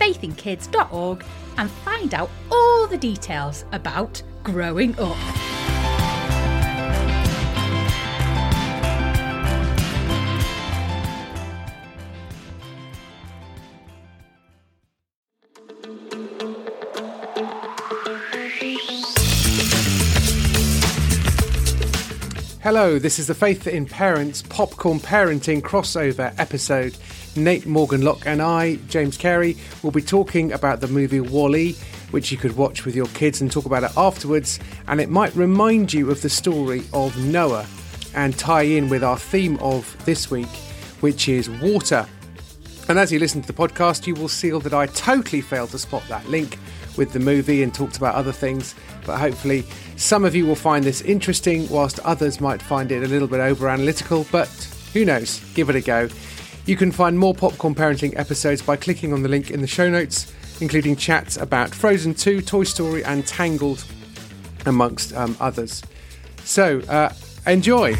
faithinkids.org and find out all the details about growing up. Hello, this is the Faith in Parents Popcorn Parenting crossover episode. Nate Morgan Locke and I, James Carey, will be talking about the movie WALL-E, which you could watch with your kids and talk about it afterwards. And it might remind you of the story of Noah and tie in with our theme of this week, which is water. And as you listen to the podcast, you will see that I totally failed to spot that link with the movie and talked about other things. But hopefully, some of you will find this interesting, whilst others might find it a little bit over analytical. But who knows? Give it a go. You can find more Popcorn Parenting episodes by clicking on the link in the show notes, including chats about Frozen 2, Toy Story, and Tangled, amongst um, others. So, uh, enjoy.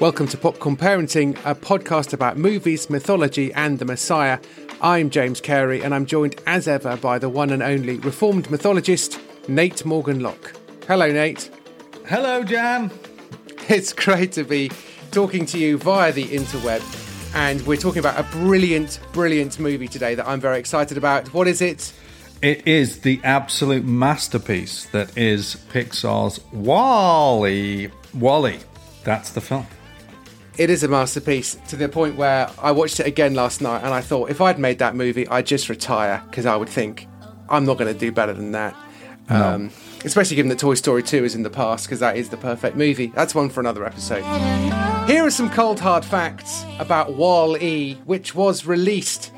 Welcome to Popcorn Parenting, a podcast about movies, mythology, and the Messiah. I'm James Carey, and I'm joined as ever by the one and only reformed mythologist, Nate Morgan Locke. Hello, Nate. Hello, Jam. It's great to be talking to you via the interweb, and we're talking about a brilliant, brilliant movie today that I'm very excited about. What is it? It is the absolute masterpiece that is Pixar's WALL-E. WALL-E. That's the film. It is a masterpiece to the point where I watched it again last night and I thought if I'd made that movie, I'd just retire because I would think I'm not going to do better than that. No. Um, especially given that Toy Story 2 is in the past because that is the perfect movie. That's one for another episode. Here are some cold hard facts about Wall E, which was released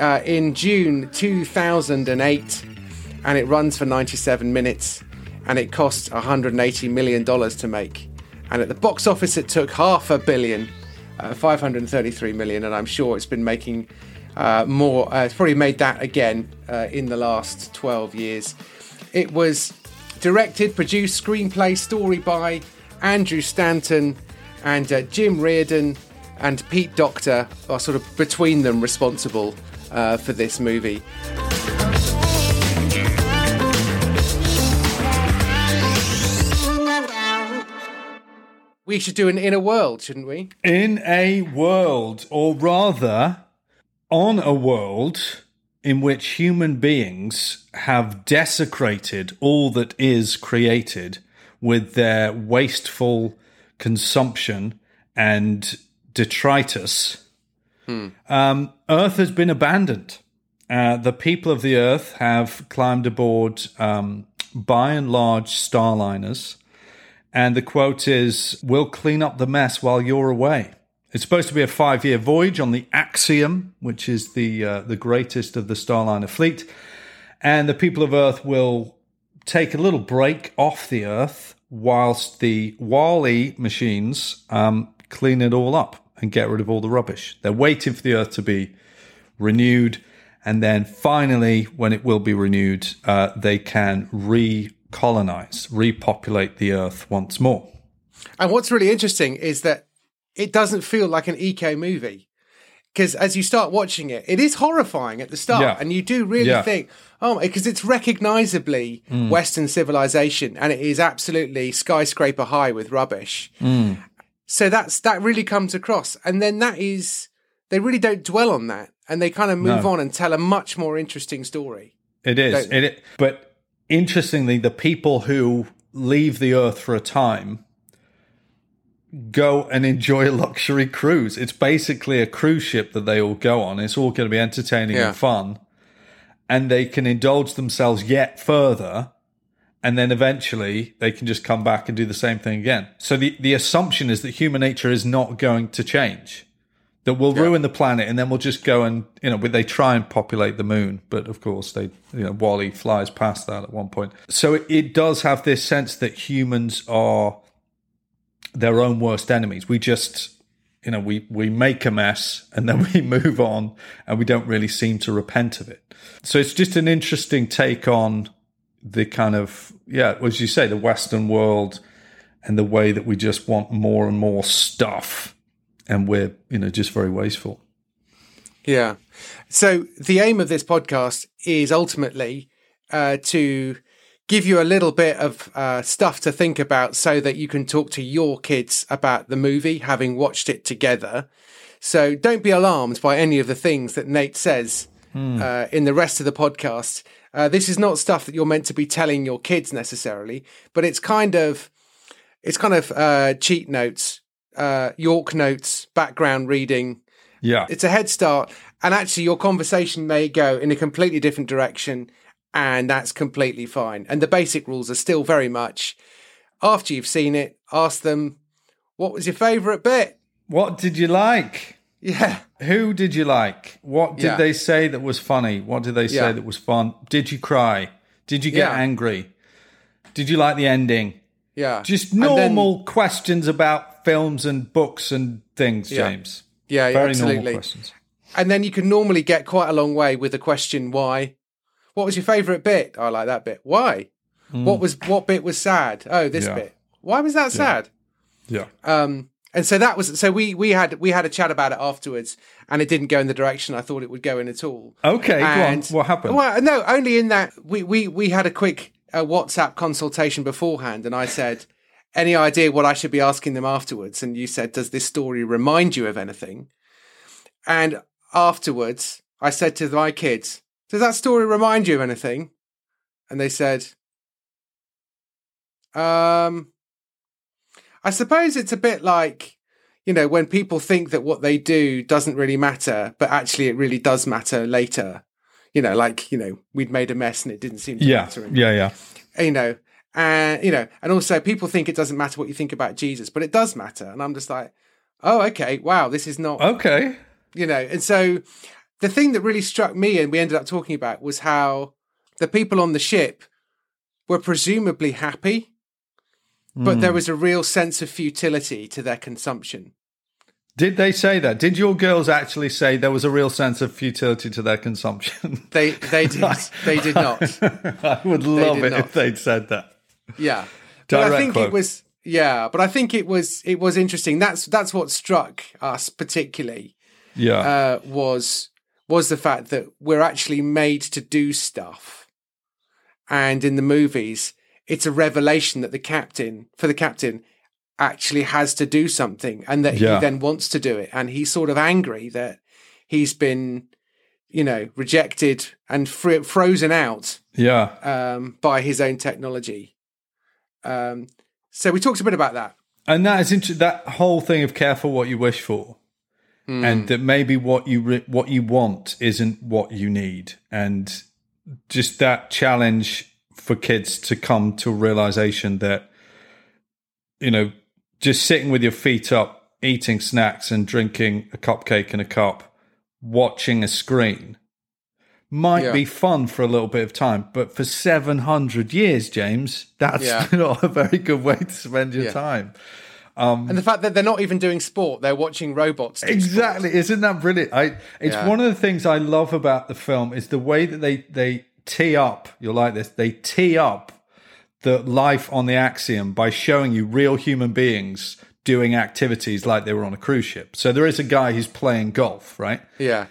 uh, in June 2008 and it runs for 97 minutes and it costs 180 million dollars to make. And at the box office, it took half a billion, uh, 533 million, and I'm sure it's been making uh, more. Uh, it's probably made that again uh, in the last 12 years. It was directed, produced, screenplay, story by Andrew Stanton and uh, Jim Reardon and Pete Docter are sort of between them responsible uh, for this movie. We should do an inner world, shouldn't we? In a world, or rather, on a world in which human beings have desecrated all that is created with their wasteful consumption and detritus, um, Earth has been abandoned. Uh, the people of the Earth have climbed aboard, um, by and large, starliners. And the quote is, We'll clean up the mess while you're away. It's supposed to be a five year voyage on the Axiom, which is the, uh, the greatest of the Starliner fleet. And the people of Earth will take a little break off the Earth whilst the WALL-E machines um, clean it all up and get rid of all the rubbish. They're waiting for the Earth to be renewed. And then finally, when it will be renewed, uh, they can recolonize, repopulate the Earth once more. And what's really interesting is that it doesn't feel like an eco movie. Because as you start watching it, it is horrifying at the start. Yeah. And you do really Yeah. think, oh, because it's recognizably mm. Western civilization and it is absolutely skyscraper high with rubbish. Mm. So that's that really comes across. And then that is they really don't dwell on that, and they kind of move No. on and tell a much more interesting story. It is. It, but interestingly, the people who leave the Earth for a time go and enjoy a luxury cruise. It's basically a cruise ship that they all go on. It's all going to be entertaining Yeah. and fun. And they can indulge themselves yet further. And then eventually they can just come back and do the same thing again. So the, the assumption is that human nature is not going to change. That we'll ruin the planet and then we'll just go and, you know, they try and populate the moon. But of course, they, you know, WALL-E flies past that at one point. So it, it does have this sense that humans are their own worst enemies. We just, you know, we, we make a mess and then we move on and we don't really seem to repent of it. So it's just an interesting take on the kind of, yeah, as you say, the Western world and the way that we just want more and more stuff and we're, you know, just very wasteful. Yeah. So the aim of this podcast is ultimately uh, to give you a little bit of uh, stuff to think about so that you can talk to your kids about the movie, having watched it together. So don't be alarmed by any of the things that Nate says uh, in the rest of the podcast. Uh, this is not stuff that you're meant to be telling your kids necessarily, but it's kind of it's kind of uh, cheat notes, uh, York notes, background reading, Yeah. it's a head start and actually your conversation may go in a completely different direction and that's completely fine and the basic rules are still very much after you've seen it ask them what was your favorite bit What did you like? yeah Who did you like? What did Yeah. they say that was funny? What did they say Yeah. that was fun? Did you cry? Did you get Yeah. angry? Did you like the ending? yeah Just And then- normal questions about films and books and things, Yeah. James. yeah, Very absolutely normal questions. and then you can normally get quite a long way with the question why what was your favorite bit i like that bit why what was what bit was sad oh this. Yeah. bit why was that sad Yeah. Um, and so that was so we we had we had a chat about it afterwards, and it didn't go in the direction I thought it would go in at all. Okay. And- What happened? Well, no, only in that we we we had a quick uh, WhatsApp consultation beforehand, and I said, "Any idea what I should be asking them afterwards?" And you said, "Does this story remind you of anything?" And afterwards, I said to my kids, "Does that story remind you of anything?" And they said, "Um." I suppose it's a bit like, you know, when people think that what they do doesn't really matter, but actually it really does matter later. You know, like, you know, we'd made a mess and it didn't seem to yeah. matter. Yeah, yeah. You know, and, you know, and also people think it doesn't matter what you think about Jesus, but it does matter. And I'm just like, oh, okay, wow, this is not, Okay. you know, and so the thing that really struck me and we ended up talking about was how the people on the ship were presumably happy, but there hmm. was a real sense of futility to their consumption. Did they say that? Did your girls actually say there was a real sense of futility to their consumption? They they did they did not. I would love it not. if they'd said that. Yeah. But I think quote. it was yeah, but I think it was it was interesting. That's that's what struck us particularly Yeah. uh, was was the fact that we're actually made to do stuff, and in the movies, it's a revelation that the captain for the captain actually has to do something, and that Yeah. he then wants to do it, and he's sort of angry that he's been, you know, rejected and fr- frozen out yeah. um, by his own technology. Um, so we talked a bit about that. And that is inter- that whole thing of careful what you wish for, and that maybe what you re- what you want isn't what you need, and just that challenge for kids to come to a realization that you know just sitting with your feet up, eating snacks and drinking a cupcake in a cup, watching a screen might Yeah. be fun for a little bit of time, but for 700 years, James, that's Yeah. not a very good way to spend your Yeah. time. And the fact that they're not even doing sport, they're watching robots. Exactly, isn't that brilliant? I it's one of the things I love about the film is the way that they they tee up. You'll like this. They tee up the life on the Axiom by showing you real human beings doing activities like they were on a cruise ship. So there is a guy who's playing golf, right? Yeah.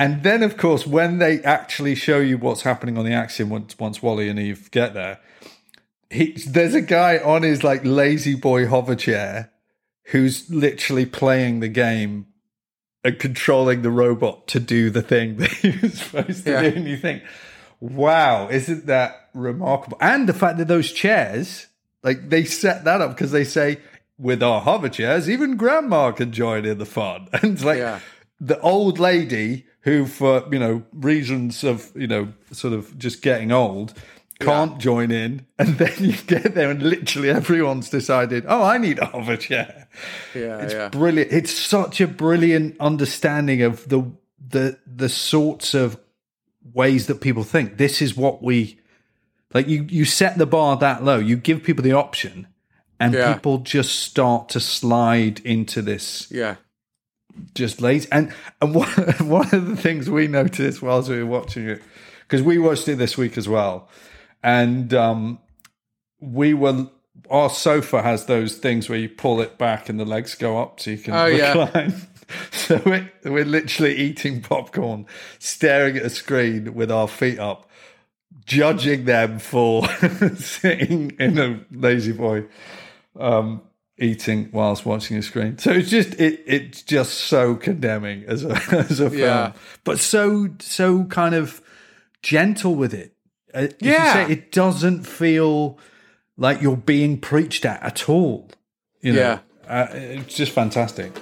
And then, of course, when they actually show you what's happening on the Axiom once, once WALL-E and Eve get there, he, there's a guy on his like La-Z-Boy hover chair who's literally playing the game and controlling the robot to do the thing that he was supposed to Yeah. do. And you think, wow, isn't that remarkable? And the fact that those chairs, like they set that up because they say, with our hover chairs, even grandma can join in the fun. And it's like Yeah. the old lady who, for, you know, reasons of, you know, sort of just getting old, can't join in. And then you get there and literally everyone's decided, oh, I need a hover chair. Yeah, It's yeah. brilliant. It's such a brilliant understanding of the the the sorts of ways that people think. This is what we like. You you set the bar that low. You give people the option, and Yeah. people just start to slide into this Yeah. Just lazy. And and one one of the things we noticed whilst we were watching it, because we watched it this week as well, and um, we were our sofa has those things where you pull it back and the legs go up so you can Oh, yeah. recline. so we're, we're literally eating popcorn, staring at a screen with our feet up, judging them for sitting in a La-Z-Boy um, eating whilst watching a screen. So it's just it it's just so condemning as a as a film, Yeah. but so so kind of gentle with it. Uh, as you Yeah. say, it doesn't feel like you're being preached at at all. You know, Yeah. uh, it's just fantastic.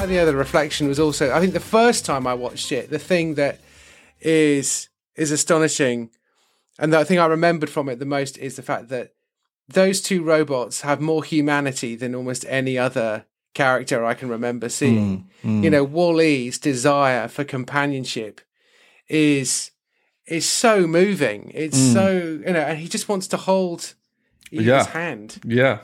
And the other reflection was also, I think the first time I watched it, the thing that is is astonishing, and the thing I remembered from it the most is the fact that those two robots have more humanity than almost any other character I can remember seeing. Hmm, hmm. You know, Wall-E's desire for companionship is is so moving. It's hmm. so you know, and he just wants to hold Eva's Yeah. hand. Yeah,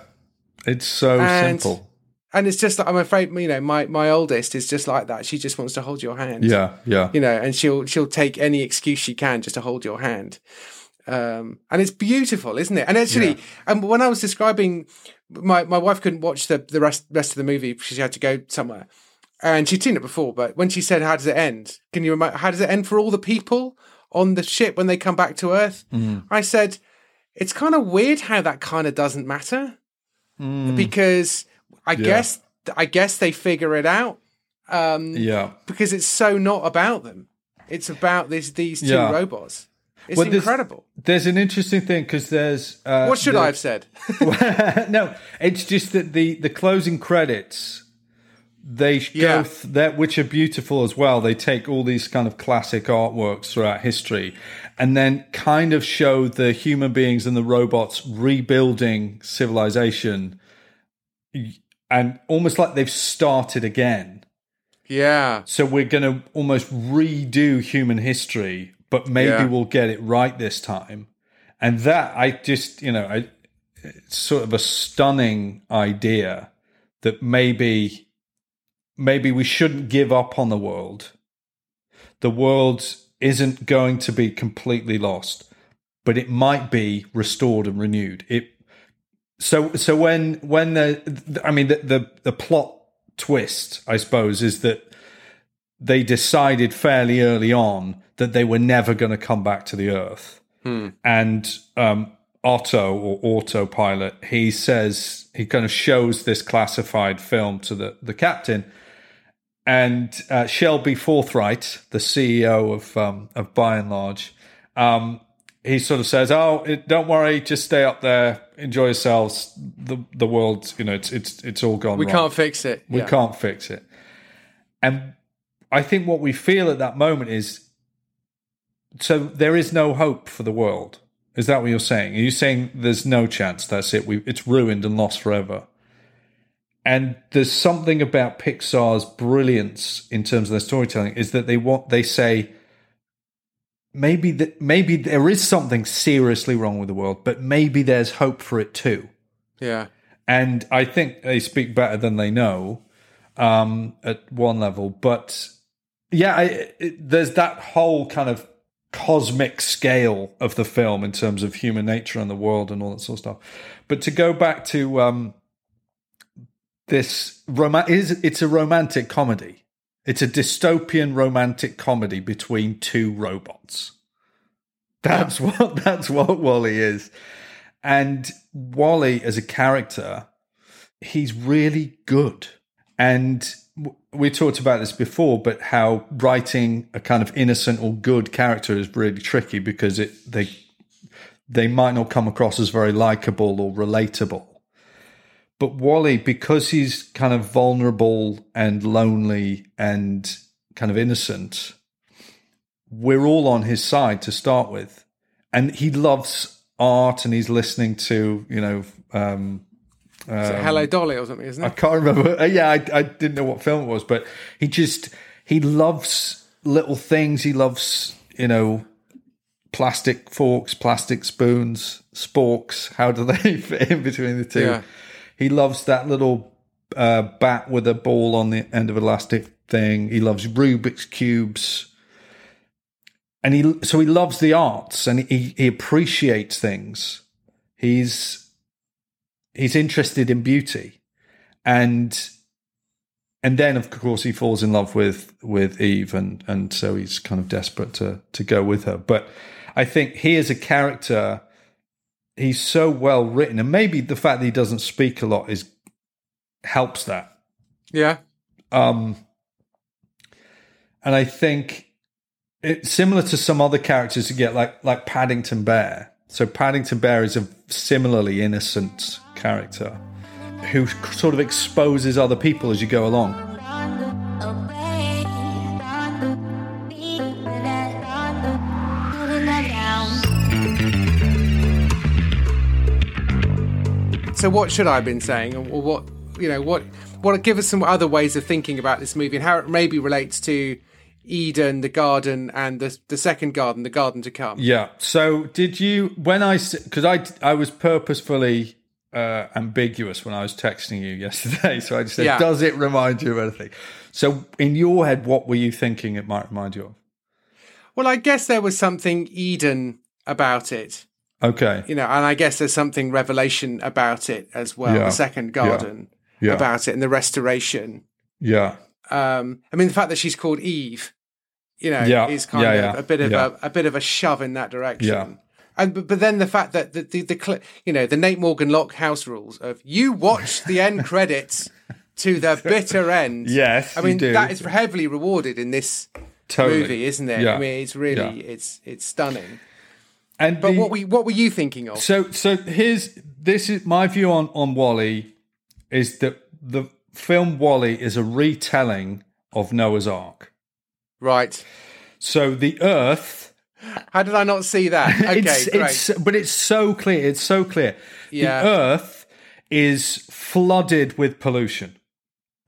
it's so And- simple. And it's just like I'm afraid, you know, my my oldest is just like that. She just wants to hold your hand. Yeah, yeah, You know, and she'll she'll take any excuse she can just to hold your hand. Um, and it's beautiful, isn't it? And actually, and um, when I was describing, my, my wife couldn't watch the the rest rest of the movie because she had to go somewhere, and she'd seen it before. But when she said, "How does it end?" Can you remember? How does it end for all the people on the ship when they come back to Earth? Mm. I said, "It's kind of weird how that kind of doesn't matter mm. because I guess I guess they figure it out um, yeah. because it's so not about them. It's about these these two Yeah. robots. It's Well, there's- incredible. There's an interesting thing because there's uh, What should the- I have said? no, it's just that the the closing credits they Yeah. go th- that which are beautiful as well. They take all these kind of classic artworks throughout history, and then kind of show the human beings and the robots rebuilding civilization, and almost like they've started again. yeah, So we're going to almost redo human history, but maybe Yeah. we'll get it right this time. And that I just, you know, I, it's sort of a stunning idea that maybe, maybe we shouldn't give up on the world. The world isn't going to be completely lost, but it might be restored and renewed. It so so when when the I mean the the, the plot twist I suppose is that they decided fairly early on that they were never going to come back to the earth and um AUTO or autopilot he says he kind of shows this classified film to the the captain and uh, Shelby Forthright, the CEO of um, of Buy n Large, um, he sort of says, "Oh, it, don't worry, just stay up there, enjoy yourselves. The the world, you know, it's it's it's all gone. we wrong. can't fix it. we Yeah. can't fix it." And I think what we feel at that moment is, so there is no hope for the world. Is that what you're saying? Are you saying there's no chance? That's it. We it's ruined and lost forever. And there's something about Pixar's brilliance in terms of their storytelling is that they want they say maybe that maybe there is something seriously wrong with the world, but maybe there's hope for it too. Yeah, And I think they speak better than they know um, at one level. But yeah, I, it, there's that whole kind of cosmic scale of the film in terms of human nature and the world and all that sort of stuff. But to go back to um, this rom- is it's a romantic comedy. It's a dystopian romantic comedy between two robots. That's what that's what WALL-E is. And WALL-E, as a character, he's really good. And we talked about this before, but how writing a kind of innocent or good character is really tricky because it they they might not come across as very likable or relatable. But WALL-E, because he's kind of vulnerable and lonely and kind of innocent, we're all on his side to start with. And he loves art and he's listening to, you know, um, It Hello Dolly or something, isn't it? I can't remember. Uh, Yeah, I, I didn't know what film it was, but he just he loves little things. He loves you know plastic forks, plastic spoons, sporks. How do they fit in between the two? Yeah. He loves that little uh, bat with a ball on the end of elastic thing. He loves Rubik's cubes. And he so he loves the arts and he, he appreciates things. He's he's interested in beauty. And and then of course he falls in love with with Eve and and so he's kind of desperate to to go with her. But I think he is a character he's so well written. And maybe the fact that he doesn't speak a lot is helps that. Yeah. um and I think it's similar to some other characters you get like like Paddington Bear. So Paddington Bear is a similarly innocent character who sort of exposes other people as you go along So what should I have been saying, or what you know, what what give us some other ways of thinking about this movie and how it maybe relates to Eden, the garden, and the the second garden, the garden to come. Yeah. So did you when I because I I was purposefully uh, ambiguous when I was texting you yesterday, so I just said, Yeah. "Does it remind you of anything?" So in your head, what were you thinking it might remind you of? Well, I guess there was something Eden about it, Okay. you know, and I guess there's something Revelation about it as well. Yeah. The second garden Yeah. about it and the restoration. Yeah. Um, I mean, the fact that she's called Eve, you know, Yeah. is kind Yeah, of yeah. a bit of Yeah. a, a bit of a shove in that direction. And but, but then the fact that the the, the you know the Nate Morgan Locke house rules of you watch the end credits to the bitter end. Yes, I mean do. that is heavily rewarded in this Totally. movie, isn't it? Yeah. I mean, it's really Yeah. it's it's stunning. And But the- what we what were you thinking of? So so here's this is my view on on WALL-E is that the film WALL-E is a retelling of Noah's Ark. Right. So the Earth How did I not see that? Okay, it's, great. it's but it's so clear. It's so clear. Yeah. The Earth is flooded with pollution,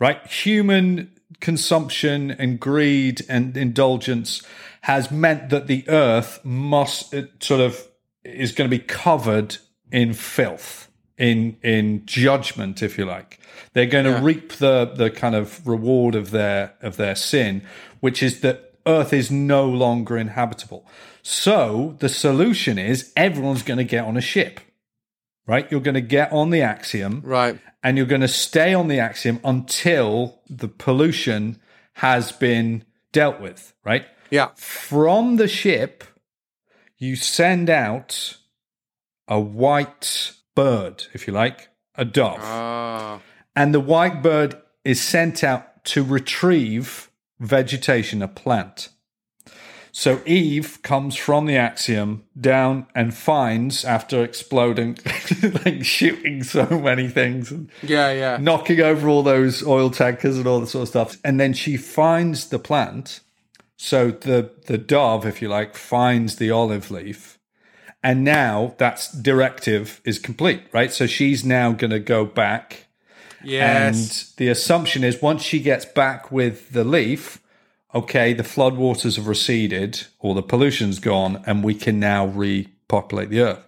right? Human consumption and greed and indulgence has meant that the Earth must it sort of is going to be covered in filth, in in judgment, if you like. They're going to reap the the kind of reward of their of their sin, which is that Earth is no longer inhabitable. So the solution is everyone's going to get on a ship, right? You're going to get on the Axiom, right. and you're going to stay on the Axiom until the pollution has been dealt with, right? Yeah. From the ship, you send out a white bird, if you like, a dove Ah. and the white bird is sent out to retrieve vegetation, a plant. So Eve comes from the axiom down and finds, after exploding, like shooting so many things and Yeah, yeah. knocking over all those oil tankers and all that sort of stuff. And then she finds the plant. So the the dove, if you like, finds the olive leaf. And now that's directive is complete, right? So she's now going to go back Yes. and the assumption is once she gets back with the leaf, okay, the floodwaters have receded or the pollution's gone, and we can now repopulate the earth.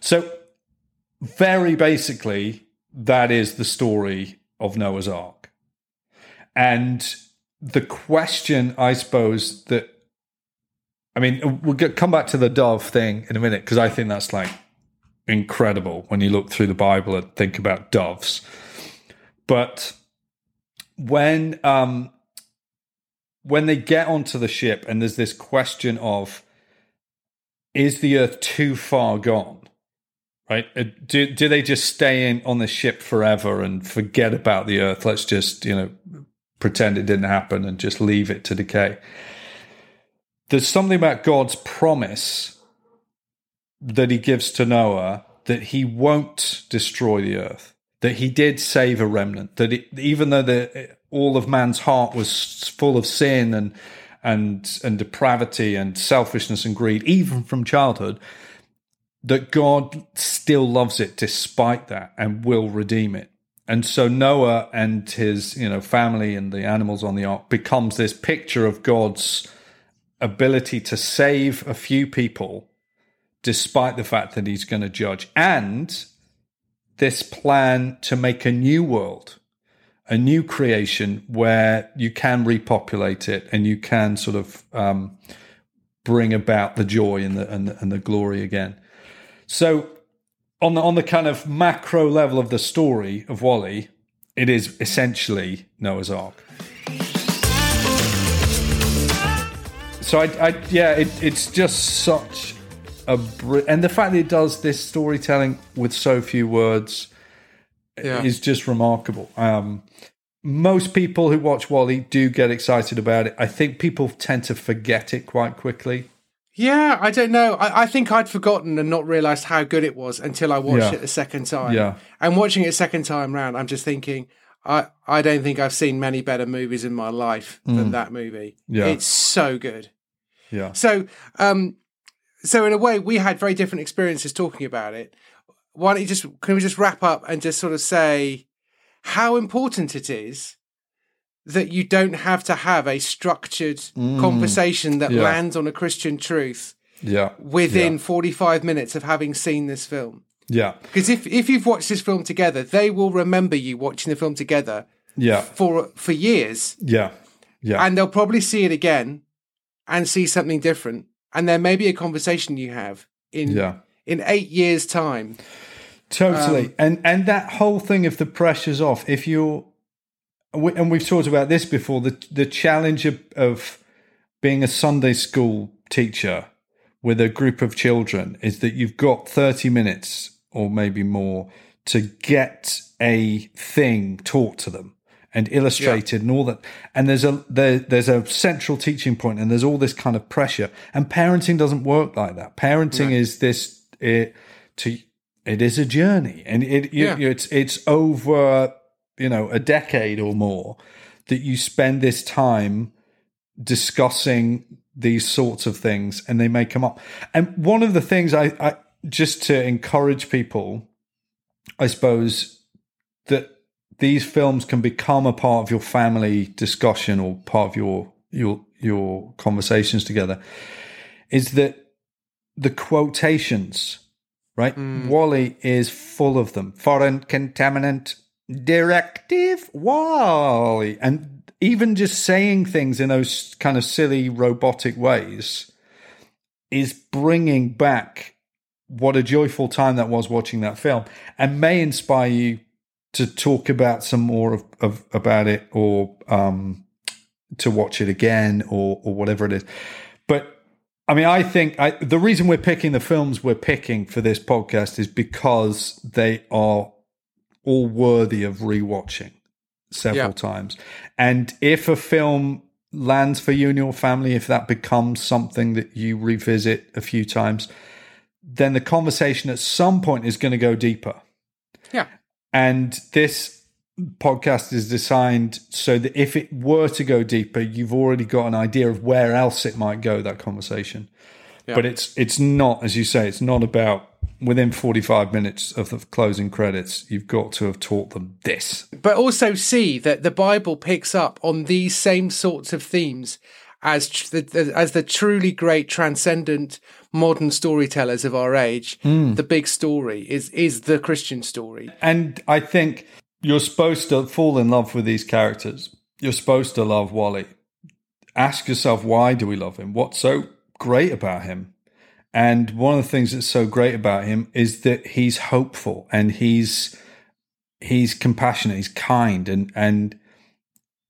So, very basically, that is the story of Noah's Ark. And the question, I suppose, that I mean, we'll get, come back to the dove thing in a minute because I think that's like incredible when you look through the Bible and think about doves. But when um, when they get onto the ship and there's this question of is the Earth too far gone? right? Uh, do do they just stay in on the ship forever and forget about the Earth? Let's just you know pretend it didn't happen and just leave it to decay. There's something about God's promise that He gives to Noah that He won't destroy the Earth. That He did save a remnant. That it, even though the, all of man's heart was full of sin and and and depravity and selfishness and greed, even from childhood, that God still loves it despite that and will redeem it. And so Noah and his, you know, family and the animals on the ark becomes this picture of God's ability to save a few people despite the fact that he's going to judge and this plan to make a new world a new creation where you can repopulate it and you can sort of um, bring about the joy and the, and the, and the glory again. So on the on the kind of macro level of the story of WALL-E, it is essentially Noah's Ark. So I, I yeah, it, it's just such a br- and the fact that it does this storytelling with so few words Yeah. is just remarkable. Um, most people who watch WALL-E do get excited about it. I think people tend to forget it quite quickly. Yeah, I don't know. I, I think I'd forgotten and not realised how good it was until I watched Yeah. it a second time. Yeah. And watching it a second time round, I'm just thinking, I, I don't think I've seen many better movies in my life than that movie. Mm. Yeah. It's so good. Yeah. So, um, so in a way, we had very different experiences talking about it. Why don't you just can we just wrap up and just sort of say how important it is that you don't have to have a structured conversation that Mm. Yeah. lands on a Christian truth Yeah. within Yeah. 45 minutes of having seen this film. Yeah. Because if, if you've watched this film together, they will remember you watching the film together Yeah. for for years, Yeah. Yeah. and they'll probably see it again and see something different, and there may be a conversation you have in Yeah. in eight years' time. Totally, Um, and and that whole thing if the pressure's off, if you're, and we've talked about this before, the the challenge of, of being a Sunday school teacher with a group of children is that you've got thirty minutes or maybe more to get a thing taught to them and illustrated and all that. And there's a there, there's a central teaching point and there's all this kind of pressure. And parenting doesn't work like that. Parenting is this it to it is a journey. And it you, Yeah. you- it's it's over you know a decade or more that you spend this time discussing these sorts of things and they may come up. And one of the things i, I just to encourage people i suppose that these films can become a part of your family discussion or part of your your your conversations together is that the quotations right hmm. WALL-E is full of them. Foreign contaminant directive WALL-E and even just saying things in those kind of silly robotic ways is bringing back what a joyful time that was watching that film and may inspire you to talk about some more of, of about it or um, to watch it again or or whatever it is. But I mean, I think I, the reason we're picking the films we're picking for this podcast is because they are all worthy of rewatching several Yeah. times. And if a film lands for you and your family, if that becomes something that you revisit a few times, then the conversation at some point is going to go deeper. Yeah. And this podcast is designed so that if it were to go deeper, you've already got an idea of where else it might go, that conversation. But it's it's not, as you say, it's not about within 45 minutes of the closing credits, you've got to have taught them this. But also see that the Bible picks up on these same sorts of themes as tr- the, as the truly great transcendent modern storytellers of our age. Hmm. The big story is is the Christian story. And I think you're supposed to fall in love with these characters. You're supposed to love WALL-E. Ask yourself, why do we love him? What's so great about him? And one of the things that's so great about him is that he's hopeful and he's he's compassionate, he's kind, and and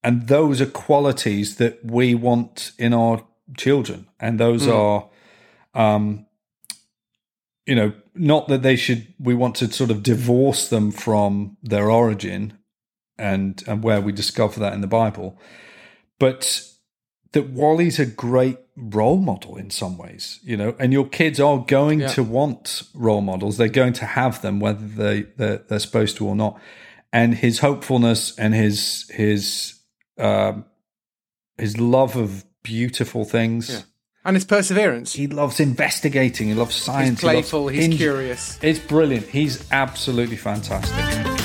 and those are qualities that we want in our children. And those are um you know, not that they should. We want to sort of divorce them from their origin, and and where we discover that in the Bible, but that WALL-E's a great role model in some ways, you know, and your kids are going Yeah. to want role models. They're going to have them, whether they they're, they're supposed to or not. And his hopefulness and his his um, his love of beautiful things. Yeah. And his perseverance. He loves investigating. He loves science. He's playful, he he's curious. It's brilliant. He's absolutely fantastic.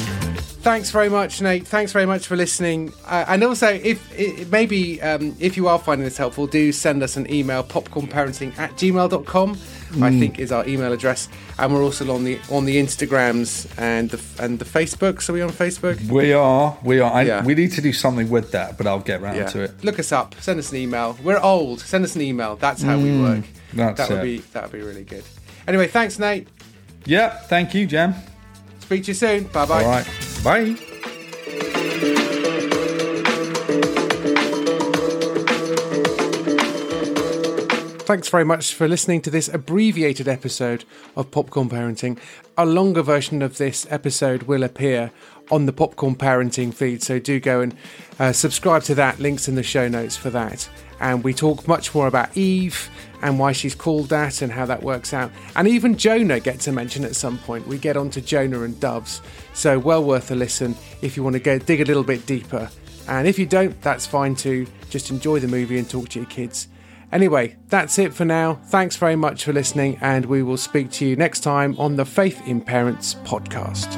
Thanks very much, Nate. Thanks very much for listening. Uh, and also, if i maybe um, if you are finding this helpful, do send us an email popcornparenting at gmail.com. I mm. think is our email address, and we're also on the on the Instagrams and the and the Facebooks. Are we on Facebook? We are. We are. I, Yeah. We need to do something with that, but I'll get round to it. Look us up. Send us an email. We're old. Send us an email. That's how we mm, work. that's that would it. be that would be really good. Anyway, thanks, Nate. Yeah. Thank you, Jam. Speak to you soon. Bye bye. All right. Bye. Thanks very much for listening to this abbreviated episode of Popcorn Parenting. A longer version of this episode will appear on the Popcorn Parenting feed, so do go and uh, subscribe to that. Links in the show notes for that. And we talk much more about Eve and why she's called that and how that works out. And even Jonah gets a mention at some point. We get onto Jonah and doves, so well worth a listen if you want to go dig a little bit deeper. And if you don't, that's fine too. Just enjoy the movie and talk to your kids. Anyway, that's it for now. Thanks very much for listening, and we will speak to you next time on the Faith in Parents podcast.